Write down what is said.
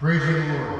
Praise the Lord.